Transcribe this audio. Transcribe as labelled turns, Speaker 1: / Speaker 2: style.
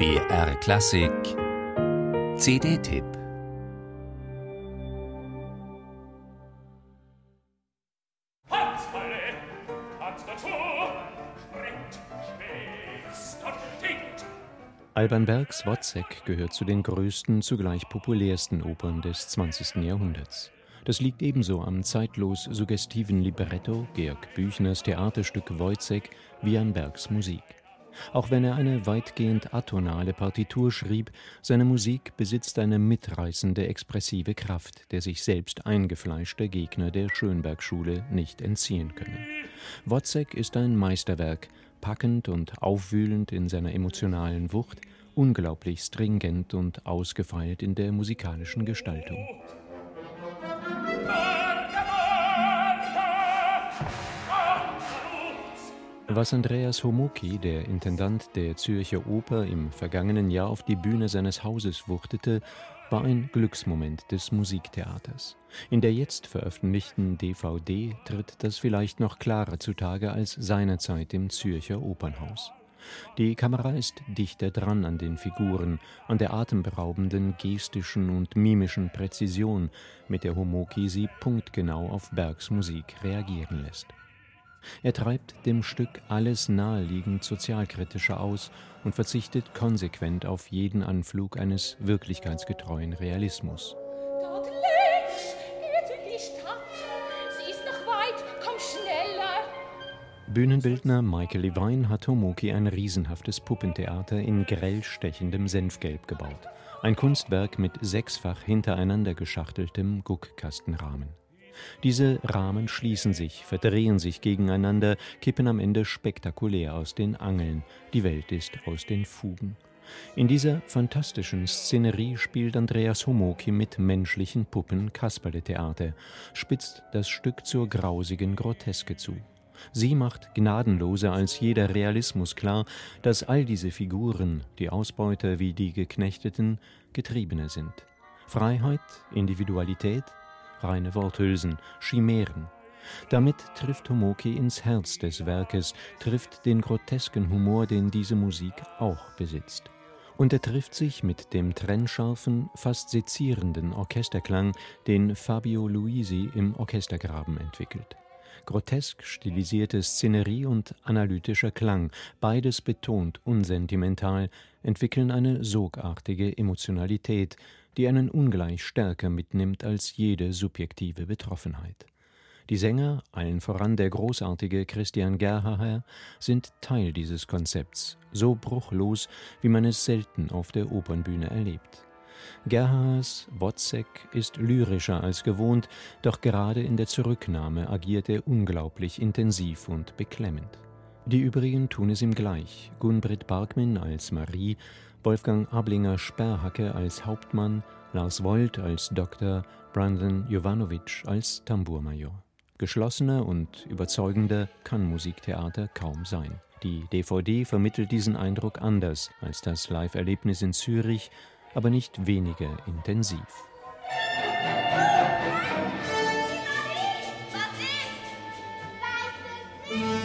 Speaker 1: BR Klassik CD-Tipp Alban Bergs Wozzeck gehört zu den größten, zugleich populärsten Opern des 20. Jahrhunderts. Das liegt ebenso am zeitlos suggestiven Libretto Georg Büchners Theaterstück Wojzeck wie an Bergs Musik. Auch wenn er eine weitgehend atonale Partitur schrieb, seine Musik besitzt eine mitreißende expressive Kraft, der sich selbst eingefleischte Gegner der Schönberg-Schule nicht entziehen können. Wozzeck ist ein Meisterwerk, packend und aufwühlend in seiner emotionalen Wucht, unglaublich stringent und ausgefeilt in der musikalischen Gestaltung. Was Andreas Homoki, der Intendant der Zürcher Oper, im vergangenen Jahr auf die Bühne seines Hauses wuchtete, war ein Glücksmoment des Musiktheaters. In der jetzt veröffentlichten DVD tritt das vielleicht noch klarer zutage als seinerzeit im Zürcher Opernhaus. Die Kamera ist dichter dran an den Figuren, an der atemberaubenden gestischen und mimischen Präzision, mit der Homoki sie punktgenau auf Bergs Musik reagieren lässt. Er treibt dem Stück alles naheliegend Sozialkritische aus und verzichtet konsequent auf jeden Anflug eines wirklichkeitsgetreuen Realismus. Dort links geht die Stadt. Sie ist noch weit, komm schneller. Bühnenbildner Michael Levine hat Tomoki ein riesenhaftes Puppentheater in grell stechendem Senfgelb gebaut. Ein Kunstwerk mit sechsfach hintereinander geschachteltem Guckkastenrahmen. Diese Rahmen schließen sich, verdrehen sich gegeneinander, kippen am Ende spektakulär aus den Angeln. Die Welt ist aus den Fugen. In dieser fantastischen Szenerie spielt Andreas Homoki mit menschlichen Puppen Kasperletheater, spitzt das Stück zur grausigen Groteske zu. Sie macht gnadenloser als jeder Realismus klar, dass all diese Figuren, die Ausbeuter wie die Geknechteten, Getriebene sind. Freiheit, Individualität, reine Worthülsen, Chimären. Damit trifft Tomoki ins Herz des Werkes, trifft den grotesken Humor, den diese Musik auch besitzt. Und er trifft sich mit dem trennscharfen, fast sezierenden Orchesterklang, den Fabio Luisi im Orchestergraben entwickelt. Grotesk stilisierte Szenerie und analytischer Klang, beides betont unsentimental, entwickeln eine sogartige Emotionalität, die einen ungleich stärker mitnimmt als jede subjektive Betroffenheit. Die Sänger, allen voran der großartige Christian Gerhaher, sind Teil dieses Konzepts, so bruchlos, wie man es selten auf der Opernbühne erlebt. Gerhahers Wozzeck ist lyrischer als gewohnt, doch gerade in der Zurücknahme agiert er unglaublich intensiv und beklemmend. Die übrigen tun es ihm gleich. Gunbrit Barkmin als Marie, Wolfgang Ablinger Sperrhacke als Hauptmann, Lars Wold als Doktor, Brandon Jovanovic als Tambourmajor. Geschlossener und überzeugender kann Musiktheater kaum sein. Die DVD vermittelt diesen Eindruck anders als das Live-Erlebnis in Zürich, aber nicht weniger intensiv. Was ist? Weiß es nicht.